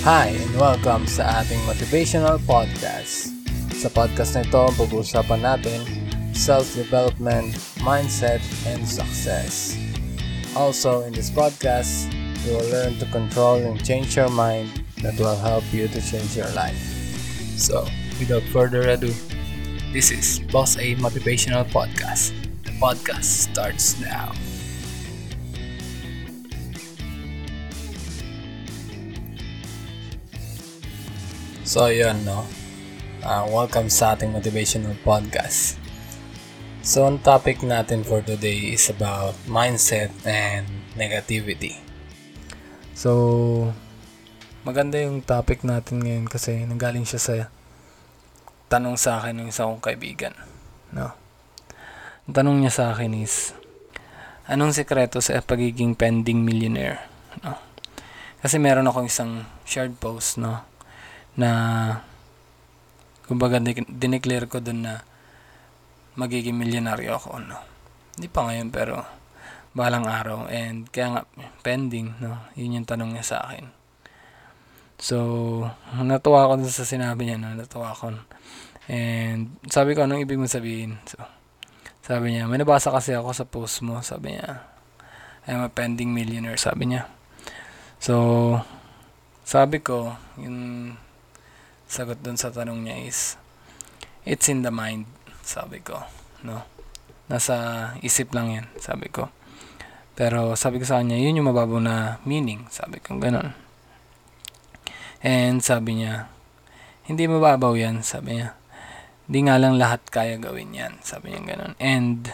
Hi and welcome sa ating motivational podcast. Sa podcast na ito, pag-uusapan natin self-development, mindset, and success. Also, in this podcast, you will learn to control and change your mind that will help you to change your life. So, without further ado, this is Boss A Motivational Podcast. The podcast starts now. So, yun, no? Uh, welcome sa ating motivational podcast. So, ang topic natin for today is about mindset and negativity. So, maganda yung topic natin ngayon kasi nanggaling siya sa tanong sa akin ng isa kong kaibigan. No? Ang tanong niya sa akin is, anong sekreto sa pagiging pending millionaire? No? Kasi meron akong isang shared post, no? Na, kumbaga, dineclare ko dun na magiging milyonaryo ako, no? Hindi pa ngayon, pero balang araw. And kaya nga, pending, no? Yun yung tanong niya sa akin. So, natuwa ako sa sinabi niya, no? Natuwa ako. And sabi ko, anong ibig mo sabihin? So, sabi niya, may nabasa kasi ako sa post mo. Sabi niya, I'm a pending millionaire, sabi niya. So, sabi ko, yung sagot dun sa tanong niya is, it's in the mind, sabi ko, no? Nasa isip lang yan, sabi ko. Pero sabi ko sa kanya, yun yung mababaw na meaning, sabi ko, ganun. And sabi niya, hindi mababaw yan, sabi niya. Hindi nga lang lahat kaya gawin yan, sabi niya ganun. And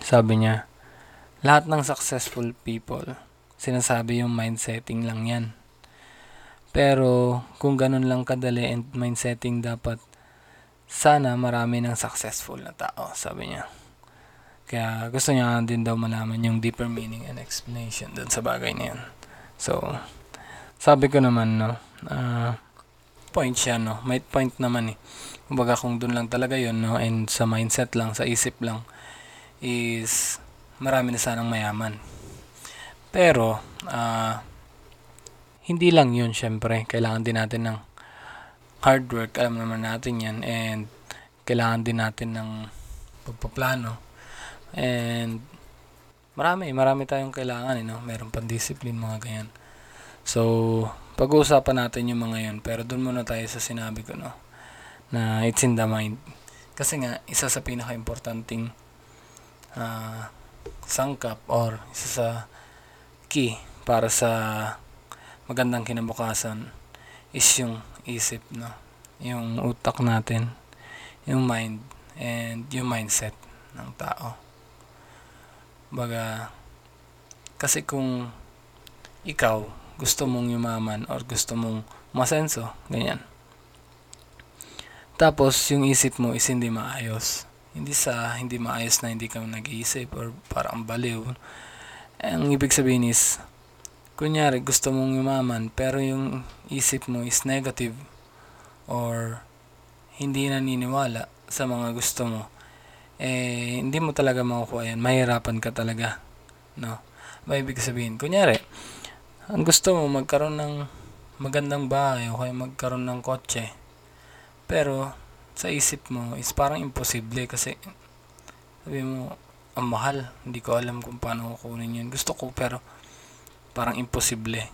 sabi niya, lahat ng successful people, sinasabi yung mindsetting lang yan. Pero kung ganun lang kadali and mindsetting dapat, sana marami ng successful na tao, sabi niya. Kaya gusto niya din daw malaman yung deeper meaning and explanation dun sa bagay na yun. So, sabi ko naman, no, uh, point siya, no, may point naman eh. Kumbaga kung dun lang talaga yun, no, and sa mindset lang, sa isip lang, is marami na sanang mayaman. Pero, uh, hindi lang yun, syempre. Kailangan din natin ng hard work. Alam naman natin yan. And, kailangan din natin ng pagpaplano. And, marami. Marami tayong kailangan, eh, no? Meron pang discipline, mga ganyan. So, pag-uusapan natin yung mga yun. Pero doon muna tayo sa sinabi ko, no? Na it's in the mind. Kasi nga, isa sa pinaka-importanting uh, sangkap or isa sa key para sa magandang kinabukasan is yung isip, no? Yung utak natin, yung mind, and yung mindset ng tao. Baga, kasi kung ikaw gusto mong yumaman or gusto mong masenso, ganyan. Tapos, yung isip mo is hindi maayos. Hindi sa hindi maayos na hindi ka nag-iisip or parang baliw. Ang ibig sabihin is, kunyari gusto mong yumaman pero yung isip mo is negative or hindi naniniwala sa mga gusto mo, eh, hindi mo talaga makukuha yan. Mahirapan ka talaga. No? Ba ibig sabihin? Kunyari, ang gusto mo magkaroon ng magandang bahay o kaya magkaroon ng kotse. Pero, sa isip mo is parang imposible kasi sabi mo, ang mahal. Hindi ko alam kung paano kukunin yun. Gusto ko pero parang imposible.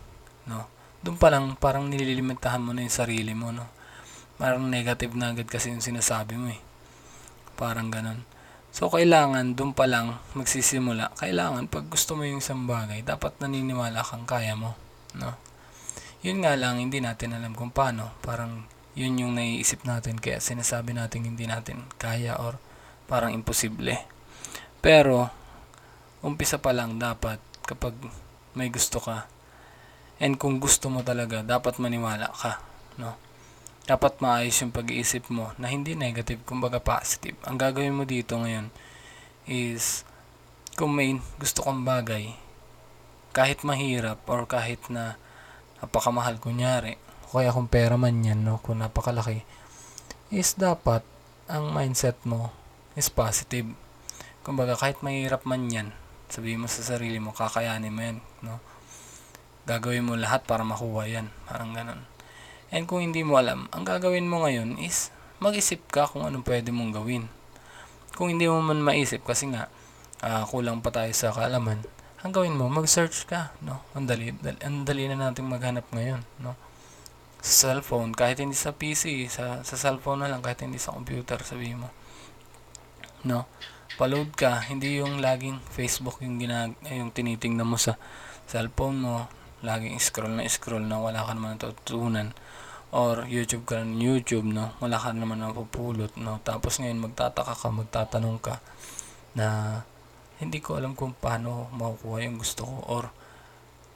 No? Doon pa lang, parang nililimitahan mo na yung sarili mo. No? Parang negative na agad kasi yung sinasabi mo eh. Parang ganun. So, kailangan, doon pa lang, magsisimula, kailangan, pag gusto mo yung isang bagay, dapat naniniwala kang kaya mo. No? Yun nga lang, hindi natin alam kung paano. Parang, yun yung naiisip natin, kaya sinasabi natin hindi natin kaya or parang imposible. Pero, umpisa pa lang dapat kapag may gusto ka, and kung gusto mo talaga, dapat maniwala ka. No? dapat maayos yung pag-iisip mo na hindi negative, kumbaga positive. Ang gagawin mo dito ngayon is kung may gusto kang bagay, kahit mahirap or kahit na napakamahal kunyari, o kaya kung pera man yan, no, kung napakalaki, is dapat ang mindset mo is positive. Kumbaga kahit mahirap man yan, sabihin mo sa sarili mo, kakayanin mo yan, no? Gagawin mo lahat para makuha yan. Parang ganun. And kung hindi mo alam, ang gagawin mo ngayon is mag-isip ka kung anong pwede mong gawin. Kung hindi mo man maisip kasi nga uh, kulang pa tayo sa kaalaman, ang gawin mo, mag-search ka, no? Ang dali, dali, ang dali na nating maghanap ngayon, no? Sa cellphone, kahit hindi sa PC, sa, sa cellphone na lang, kahit hindi sa computer, sabi mo. No? Paload ka, hindi yung laging Facebook yung, ginag yung tinitingnan mo sa cellphone mo, laging scroll na scroll na wala ka naman natutunan or YouTube ka ng YouTube, no? Wala ka naman napupulot, no? Tapos ngayon magtataka ka, magtatanong ka na hindi ko alam kung paano makukuha yung gusto ko or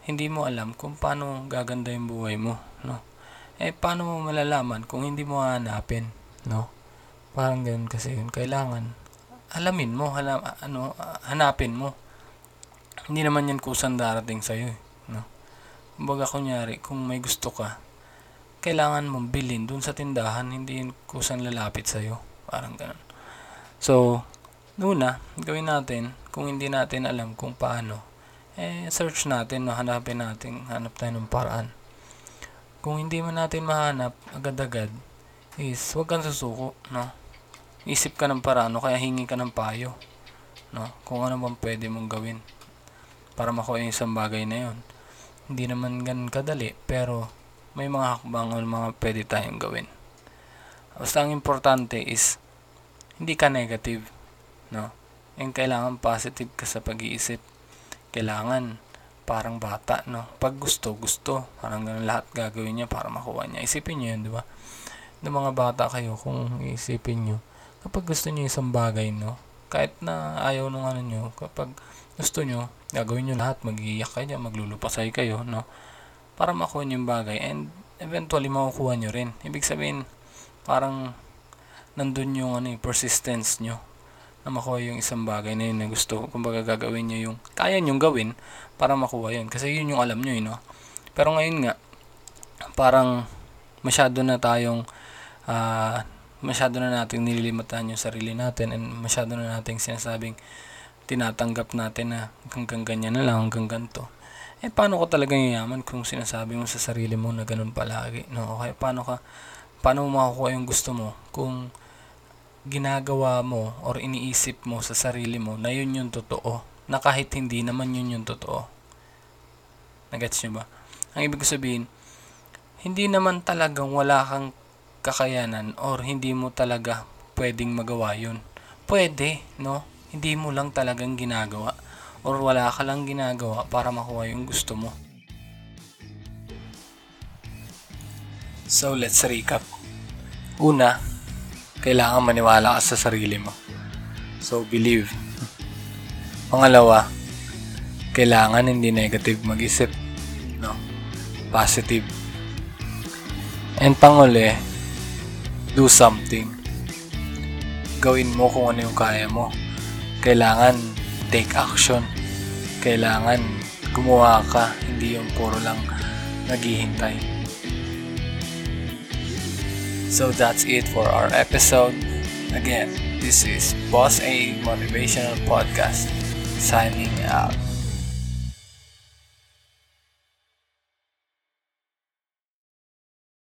hindi mo alam kung paano gaganda yung buhay mo, no? Eh, paano mo malalaman kung hindi mo hanapin, no? Parang ganun kasi yun. Kailangan, alamin mo, hala, ano, hanapin mo. Hindi naman yan kusang darating sa'yo, eh, no? Kumbaga, kunyari, kung may gusto ka, kailangan mong bilhin dun sa tindahan, hindi yun kusang lalapit sa'yo. Parang ganun. So, una, gawin natin, kung hindi natin alam kung paano, eh, search natin, no, hanapin natin, hanap tayo ng paraan. Kung hindi man natin mahanap agad-agad, is huwag kang susuko, no? Isip ka ng paraan, no? kaya hingi ka ng payo, no? Kung ano bang pwede mong gawin para makuha yung isang bagay na yon. Hindi naman gan kadali, pero may mga hakbang o mga pwede tayong gawin. Basta ang importante is hindi ka negative, no? And kailangan positive ka sa pag-iisip. Kailangan parang bata, no? Pag gusto, gusto. Parang ganun lahat gagawin niya para makuha niya. Isipin niyo yun, di ba? Ng mga bata kayo, kung isipin niyo, kapag gusto niyo isang bagay, no? Kahit na ayaw nung ano niyo, kapag gusto niyo, gagawin niyo lahat, magiiyak kayo, maglulupasay kayo, no? para makuha nyo yung bagay and eventually makukuha nyo rin. Ibig sabihin, parang nandun yung ano, yung persistence nyo na makuha yung isang bagay na yun na gusto. Kumbaga gagawin nyo yung, kaya nyo gawin para makuha yun. Kasi yun yung alam nyo, you know? Pero ngayon nga, parang masyado na tayong, uh, masyado na nating nililimatan yung sarili natin and masyado na nating sinasabing tinatanggap natin na hanggang ganyan na lang, hanggang ganito eh paano ka talaga yayaman kung sinasabi mo sa sarili mo na ganun palagi, no? Okay, paano ka, paano mo makukuha yung gusto mo kung ginagawa mo or iniisip mo sa sarili mo na yun yung totoo, na kahit hindi naman yun yung totoo. Nagets nyo ba? Ang ibig sabihin, hindi naman talagang wala kang kakayanan or hindi mo talaga pwedeng magawa yun. Pwede, no? Hindi mo lang talagang ginagawa or wala ka lang ginagawa para makuha yung gusto mo. So, let's recap. Una, kailangan maniwala ka sa sarili mo. So, believe. Pangalawa, kailangan hindi negative mag-isip. No? Positive. And panguli, do something. Gawin mo kung ano yung kaya mo. Kailangan take action. Kailangan gumawa ka, hindi yung puro lang naghihintay. So that's it for our episode. Again, this is Boss A Motivational Podcast signing out.